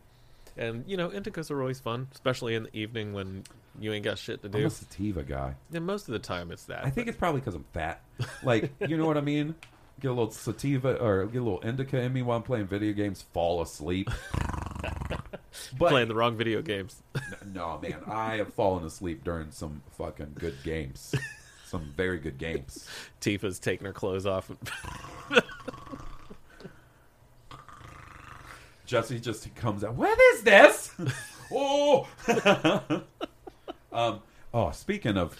And you know, indicas are always fun, especially in the evening when you ain't got shit to do. I'm a sativa guy. And most of the time, it's that. I think it's probably because I'm fat. Like, you know what I mean? Get a little sativa or get a little indica in me while I'm playing video games, fall asleep. but playing the wrong video games. no, man, I have fallen asleep during some fucking good games. Some very good games. Tifa's taking her clothes off. Jesse just comes out. What is this? oh, um, oh. Speaking of,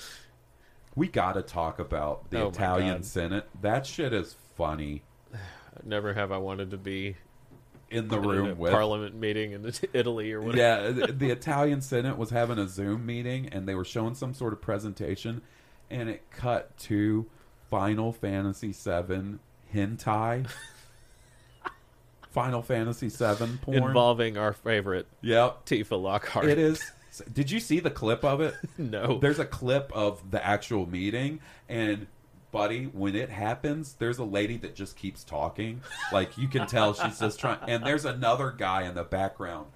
we got to talk about the Oh my Italian God. Senate. That shit is funny. Never have I wanted to be In the in a room with parliament meeting in Italy or whatever. yeah, the, the Italian Senate was having a Zoom meeting and they were showing some sort of presentation, and it cut to Final Fantasy VII hentai. Final Fantasy VII porn. involving our favorite Yep, Tifa Lockhart. it is. Did you see the clip of it? No. There's a clip of the actual meeting, and buddy, when it happens, there's a lady that just keeps talking. Like you can tell she's just trying, and there's another guy in the background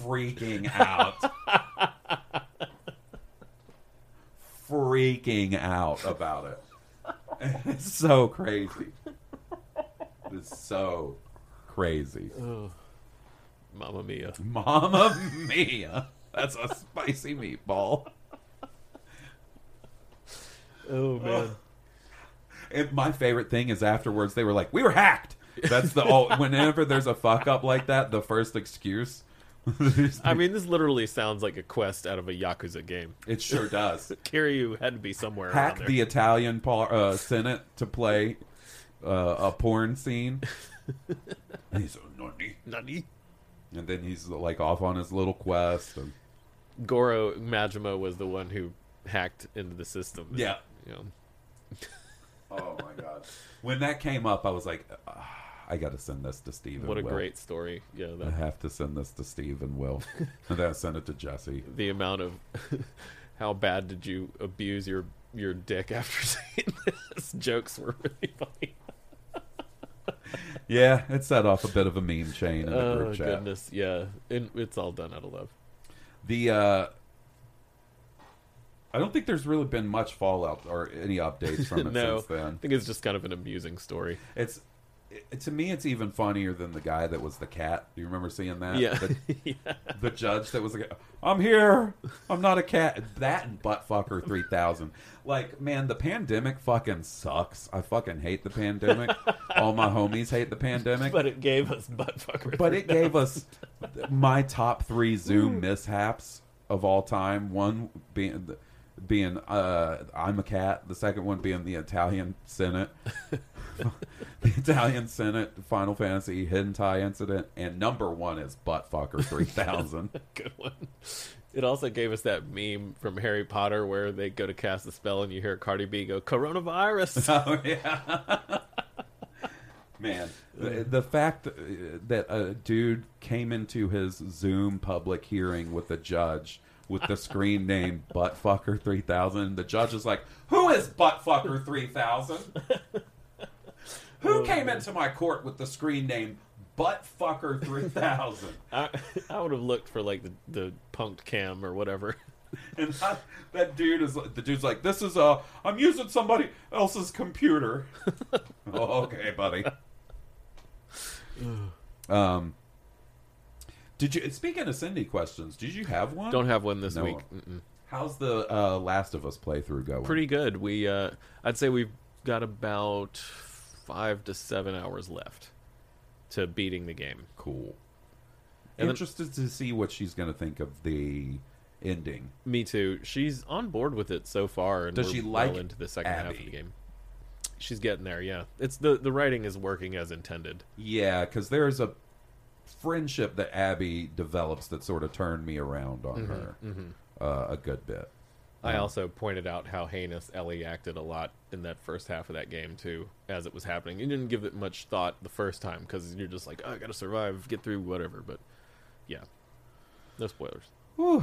freaking out. freaking out about it. it's so crazy. It's so crazy. Mamma mia. Mama mia. That's a spicy meatball. Oh man. And my favorite thing is afterwards they were like, "We were hacked." That's the whenever there's a fuck up like that, the first excuse. I mean, this literally sounds like a quest out of a Yakuza game. it sure does. Kiryu had to be somewhere Hack the Italian par- uh, Senate to play uh, a porn scene. And he's "Nani?" Nani? and then he's like off on his little quest. And, Goro Majima was the one who hacked into the system. Yeah. You know, oh my god! When that came up, I was like, "Ah, I got to send this to Steve. and what a Will. great story. Yeah, I have to send this to Steve and Will. and then I send it to Jesse. the amount of how bad did you abuse your your dick after saying this? Jokes were really funny. Yeah, it set off a bit of a meme chain in the Oh group chat. goodness, yeah, and it's all done out of love. The uh I don't think there's really been much fallout or any updates from it no, since then. I think it's just kind of an amusing story. It's it, to me, it's even funnier than the guy that was the cat. Do you remember seeing that? Yeah, The, yeah. the judge that was like, "I'm here. I'm not a cat." That and buttfucker three thousand. Like, man, the pandemic fucking sucks. I fucking hate the pandemic. All my homies hate the pandemic. But it gave us butt fucker. but it gave us my top three Zoom mishaps of all time. One being being uh, I'm a cat. The second one being the Italian Senate, the Italian Senate Final Fantasy hentai incident, and number one is buttfucker three thousand. good one. It also gave us that meme from Harry Potter where they go to cast a spell and you hear Cardi B go coronavirus. oh yeah. Man, the, the fact that a dude came into his Zoom public hearing with a judge with the screen name Buttfucker 3000, the judge is like, Who is Buttfucker 3000? Who came into my court with the screen name Buttfucker 3000? I, I would have looked for like the, the punked cam or whatever. And that, that dude is the dude's like, This is a, I'm using somebody else's computer. oh, okay, buddy. Um, did you? Speaking of Cindy questions, did you have one? Don't have one this No. week. Mm-mm. How's the uh, Last of Us playthrough going? Pretty good. We uh, I'd say we've got about five to seven hours left to beating the game. cool. And then- Interested to see what she's going to think of the ending. Me too. She's on board with it so far, and Does she well like into the second half of the game. She's getting there. Yeah, it's the the writing is working as intended. Yeah, because there's a friendship that Abby develops that sort of turned me around on Mm-hmm, her Uh, a good bit. I also pointed out how heinous Ellie acted a lot in that first half of that game too, as it was happening. You didn't give it much thought the first time because you're just like, oh, I gotta survive, get through whatever. But yeah, no spoilers.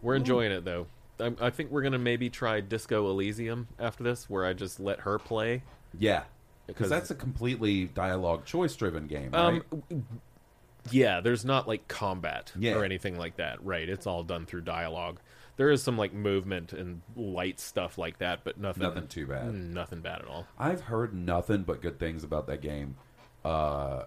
We're enjoying it though. I, I think we're gonna maybe try Disco Elysium after this, where I just let her play. Yeah, because that's a completely dialogue choice driven game, Um, right? yeah, there's not like combat Yeah. or anything like that, right? It's all done through dialogue. There is some like movement and light stuff like that, but nothing, Nothing too bad. Mm, nothing bad at all. I've heard nothing but good things about that game. Uh,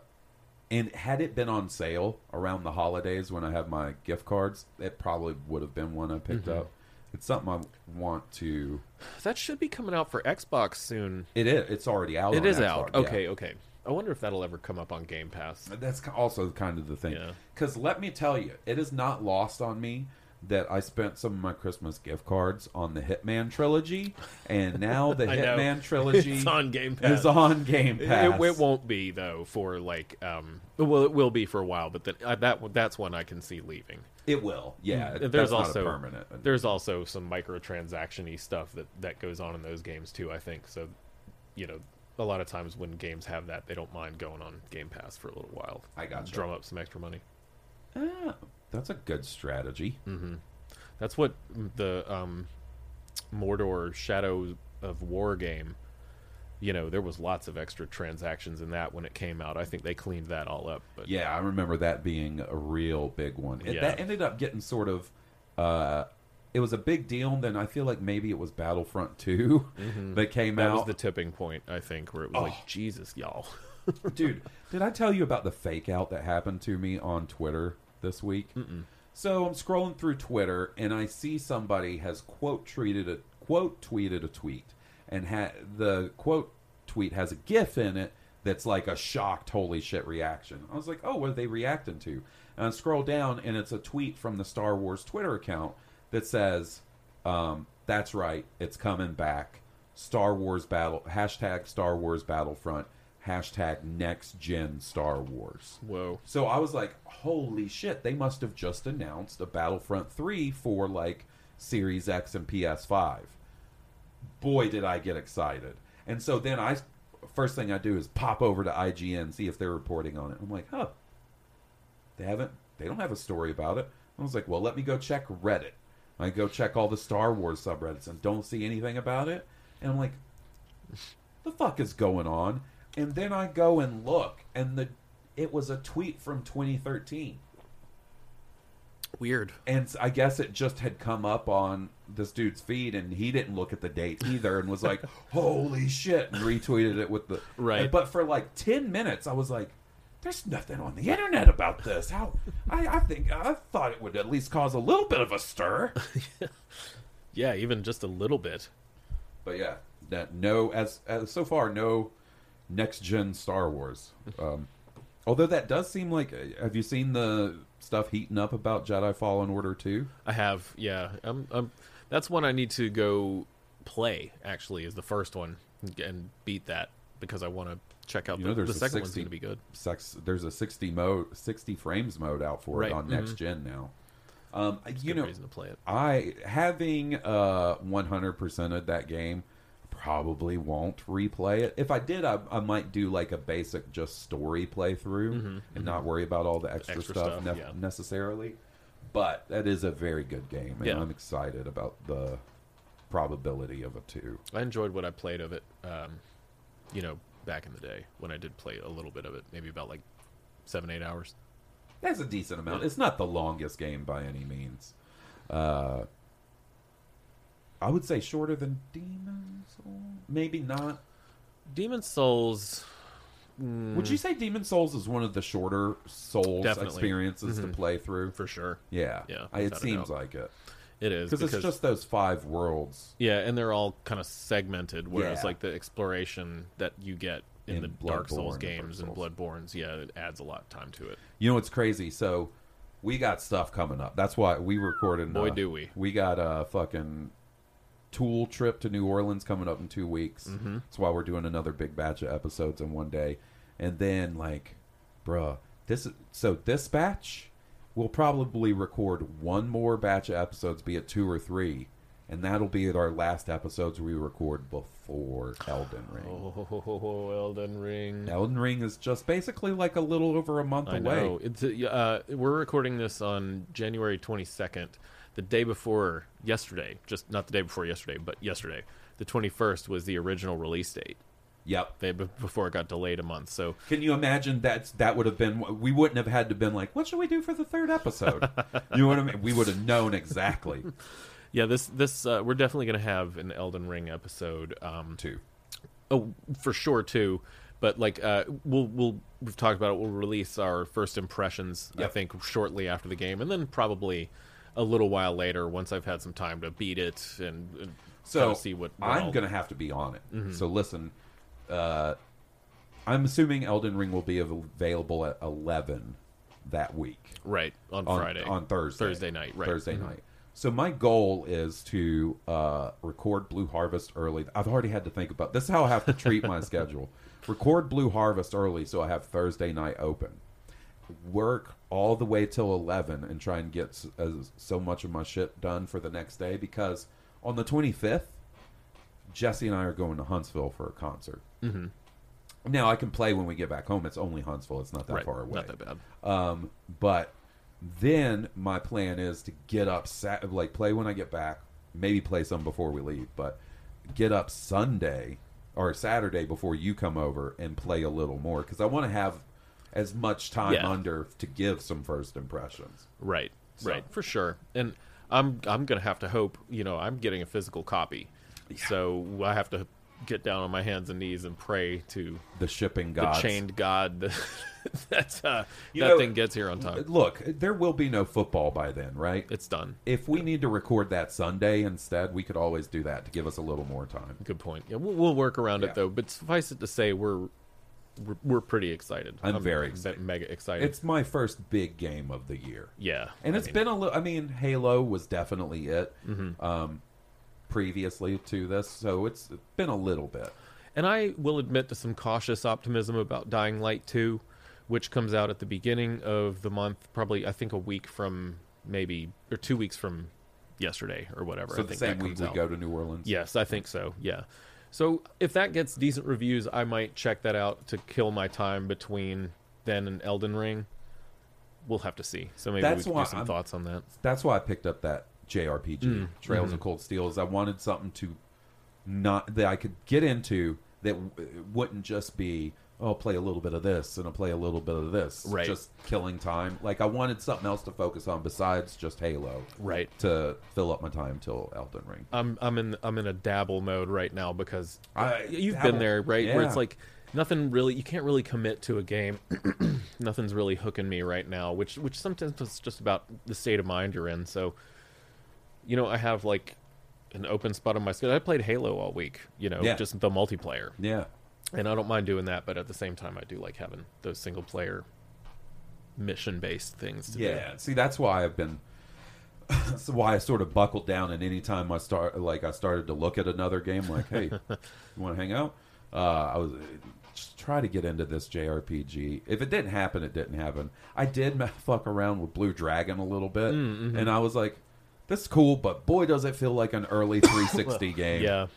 and had it been on sale around the holidays when I have my gift cards, it probably would have been one I picked Mm-hmm. up. It's something I want to. That should be coming out for Xbox soon. It is. It's already out. It is Xbox, out. yeah. Okay, okay. I wonder if that'll ever come up on Game Pass. That's also kind of the thing. Yeah. Because let me tell you, it is not lost on me that I spent some of my Christmas gift cards on the Hitman trilogy, and now the know. Hitman trilogy It's on Game Pass. is on Game It, Pass. it won't be though for like um well it will be for a while but then uh, that that's one I can see leaving. It will. Yeah. That's there's also permanent. there's also some microtransaction-y stuff that that goes on in those games too. I think so. You know, a lot of times when games have that, they don't mind going on Game Pass for a little while. I gotcha. Drum up some extra money. Ah, that's a good strategy. Mm. That's what the um, Mordor Shadow of War game. You know, there was lots of extra transactions in that when it came out. I think they cleaned that all up. But Yeah, I remember that being a real big one. It, Yeah. That ended up getting sort of uh, it was a big deal. And then I feel like maybe it was Battlefront 2 that came Mm-hmm. That was the tipping point, I think, where it was like, Jesus, y'all. Dude, did I tell you about the fake out that happened to me on Twitter this week? So I'm scrolling through Twitter and I see somebody has quote tweeted a quote tweeted a tweet and ha- the quote tweet has a GIF in it that's like a shocked holy shit reaction. I was like, oh, what are they reacting to? And I scroll down and it's a tweet from the Star Wars Twitter account that says, um, "That's right, it's coming back." Star Wars battle hashtag Star Wars Battlefront hashtag next gen Star Wars. Whoa. So I was like, holy shit, they must have just announced a Battlefront 3 for like Series X and PS5. Boy, did I get excited. And so then I, first thing I do is pop over to IGN, see if they're reporting on it. I'm like, huh, they haven't, they don't have a story about it. I was like, well, let me go check Reddit. I go check all the Star Wars subreddits and don't see anything about it. And I'm like, the fuck is going on? And then I go and look, and the it was a tweet from 2013, Weird. and I guess it just had come up on this dude's feed, and he didn't look at the date either, and was like, "Holy shit!" and retweeted it with the Right. But for like 10 minutes, I was like. There's nothing on the internet about this. How I, I think I thought it would at least cause a little bit of a stir. Yeah, even just a little bit. But yeah, that no as, as so far no next gen Star Wars. Um, although that does seem like have you seen the stuff heating up about Jedi Fallen Order two? I have, yeah. Um, um, that's one I need to go play. Actually, is the first one and beat that because I want to check out You the, know, the second one's 60 going to be good. Sex, there's a sixty mode, sixty frames mode out for Right, it on mhm. next gen now. Um, you Good know, reason to play it. I having uh 100% of that game probably won't replay it. If I did, I, I might do like a basic just story playthrough and not worry about all the extra, Mm-hmm, Extra stuff, stuff, nef- yeah. necessarily. But that is a very good game, and Yeah. I'm excited about the probability of a two. I enjoyed what I played of it. Um, you know, back in the day when I did play a little bit of it, maybe about like seven, eight hours. That's a decent amount. It's not the longest game by any means. Uh, I would say shorter than Demon's Souls. Maybe not. Demon Souls. Would you say Demon Souls is one of the shorter Souls Definitely. experiences to play through? for sure. Yeah, Yeah, I, it seems like it It is because it's just those five worlds. yeah, and they're all kind of segmented. Whereas Yeah. like the exploration that you get in, In the Dark Souls Bloodborne and games and Dark Bloodborne's, yeah, it adds a lot of time to it. You know what's crazy? So we got stuff coming up. That's why we recorded. Boy, uh, do we. We got a fucking tool trip to New Orleans coming up in two weeks. Mm-hmm. That's why we're doing another big batch of episodes in one day. And then, like, bruh, this is so this batch we'll probably record one more batch of episodes, be it two or three, and that'll be our last episodes we record before Elden Ring. Oh, Elden Ring. Elden Ring is just basically like a little over a month I away. know. It's uh, we're recording this on January 22nd, the day before yesterday. Just not the day before yesterday, but yesterday. The 21st was the original release date. Yep. They, before it got delayed a month. So Can you imagine that that would have been we wouldn't have had to been like, what should we do for the third episode? you know what I mean? We would have known exactly. yeah, this this uh, we're definitely going to have an Elden Ring episode. Um, Two. Oh, for sure too. But like, uh, we'll we'll we've talked about it. We'll release our first impressions. I think shortly after the game, and then probably a little while later, once I've had some time to beat it and, and So kinda see what. what I'm going to have to be on it. Mm-hmm. So listen, uh, I'm assuming Elden Ring will be available at 11 that week right on, on Friday on Thursday, Thursday night, right? Thursday Mhm. night. So my goal is to uh, record Blue Harvest early. I've already had to think about this. Is how I have to treat my schedule. Record Blue Harvest early, so I have Thursday night open. Work all the way till eleven and try and get s- as, so much of my shit done for the next day because on the twenty fifth, Jesse and I are going to Huntsville for a concert. Mm-hmm. Now I can play when we get back home. It's only Huntsville. It's not that Right, far away. not that bad. Um, but then my plan is to get up, sat- like play when I get back, maybe play some before we leave, but get up Sunday or Saturday before you come over and play a little more because I want to have as much time Yeah. under to give some first impressions. Right, So- right, for sure. And I'm I'm gonna have to hope. You know, I'm getting a physical copy, so I have to get down on my hands and knees and pray to The shipping god, the chained God that that's, uh, You that know, thing gets here on time. Look, there will be no football by then, right? It's done. if we need to record that Sunday instead, we could always do that to give us a little more time. Good point. Yeah, we'll, we'll work around Yeah. it though. But suffice it to say, we're we're, we're pretty excited. I'm very excited. mega excited. It's my first big game of the year. yeah, And I it's mean, been a little. I mean, Halo was definitely it Mm-hmm. um, previously to this, so it's been a little bit. And I will admit to some cautious optimism about Dying Light 2, which comes out at the beginning of the month, probably I think a week from maybe or two weeks from yesterday or whatever. So I the think same week we out. go to New Orleans. Yes, I think so. Yeah. So if that gets decent reviews, I might check that out to kill my time between then and Elden Ring. We'll have to see. So maybe That's we can do some I'm- thoughts on that. That's why I picked up that JRPG, Mm, Trails mm-hmm. of Cold Steel. Is I wanted something to not that I could get into that w- wouldn't just be oh, I'll play a little bit of this and I'll play a little bit of this, Right. Just killing time. Like I wanted something else to focus on besides just Halo, Right. To fill up my time till Elden Ring. I'm I'm in I'm in a dabble mode right now because I- you've dabble, been there, right? Where it's like nothing really you can't really commit to a game. Nothing's really hooking me right now, which which sometimes is just about the state of mind you're in. So, you know, I have like an open spot on my schedule. I played Halo all week, you know, Yeah. just the multiplayer. Yeah, And I don't mind doing that, but at the same time I do like having those single player mission based things to do. yeah. See, that's why I've been. That's why I sort of buckled down, and anytime I start, like I started to look at another game, like, hey, you want to hang out? Uh, I was just try to get into this JRPG. If it didn't happen, it didn't happen. I did fuck around with Blue Dragon a little bit, Mm-hmm. and I was like, this is cool, but boy, does it feel like an early 360 game. Yeah.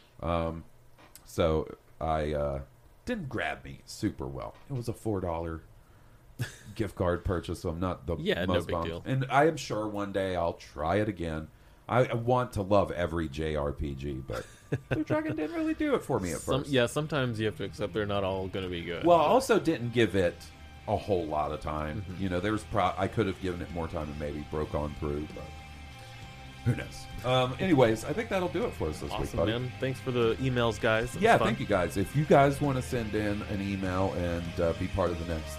So I uh, didn't grab me super well. It was a four dollar gift card purchase, so I'm not the Yeah, no most big bummed. deal. And I am sure one day I'll try it again. I, I want to love every JRPG, but Blue Dragon didn't really do it for me at Some, first. yeah, sometimes you have to accept they're not all going to be good. Well, I also didn't give it a whole lot of time. Mm-hmm. You know, there was pro- I could have given it more time and maybe broke on through, but who knows? Um, anyways, I think that'll do it for us this week, awesome, buddy. man. Thanks for the emails, guys. It was Yeah, fun. thank you guys. If you guys want to send in an email and uh, be part of the next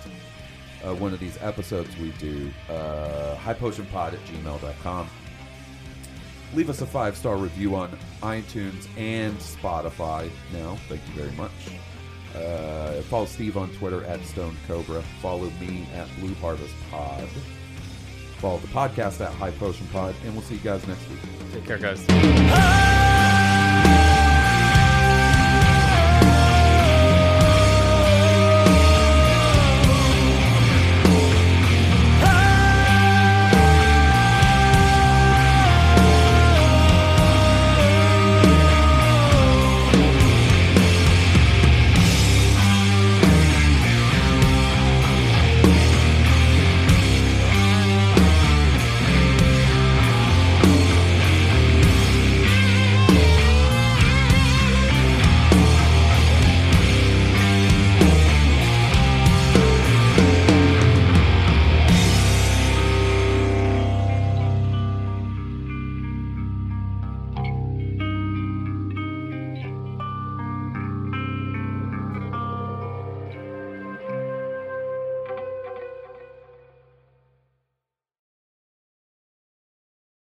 uh, one of these episodes we do, uh, highpotionpod at gmail.com. Leave us a five star review on iTunes and Spotify now. Thank you very much. Uh, follow Steve on Twitter at Stone Cobra. Follow me at Blue Harvest Pod. Follow the podcast at High Potion Pod, and we'll see you guys next week. Take care, guys.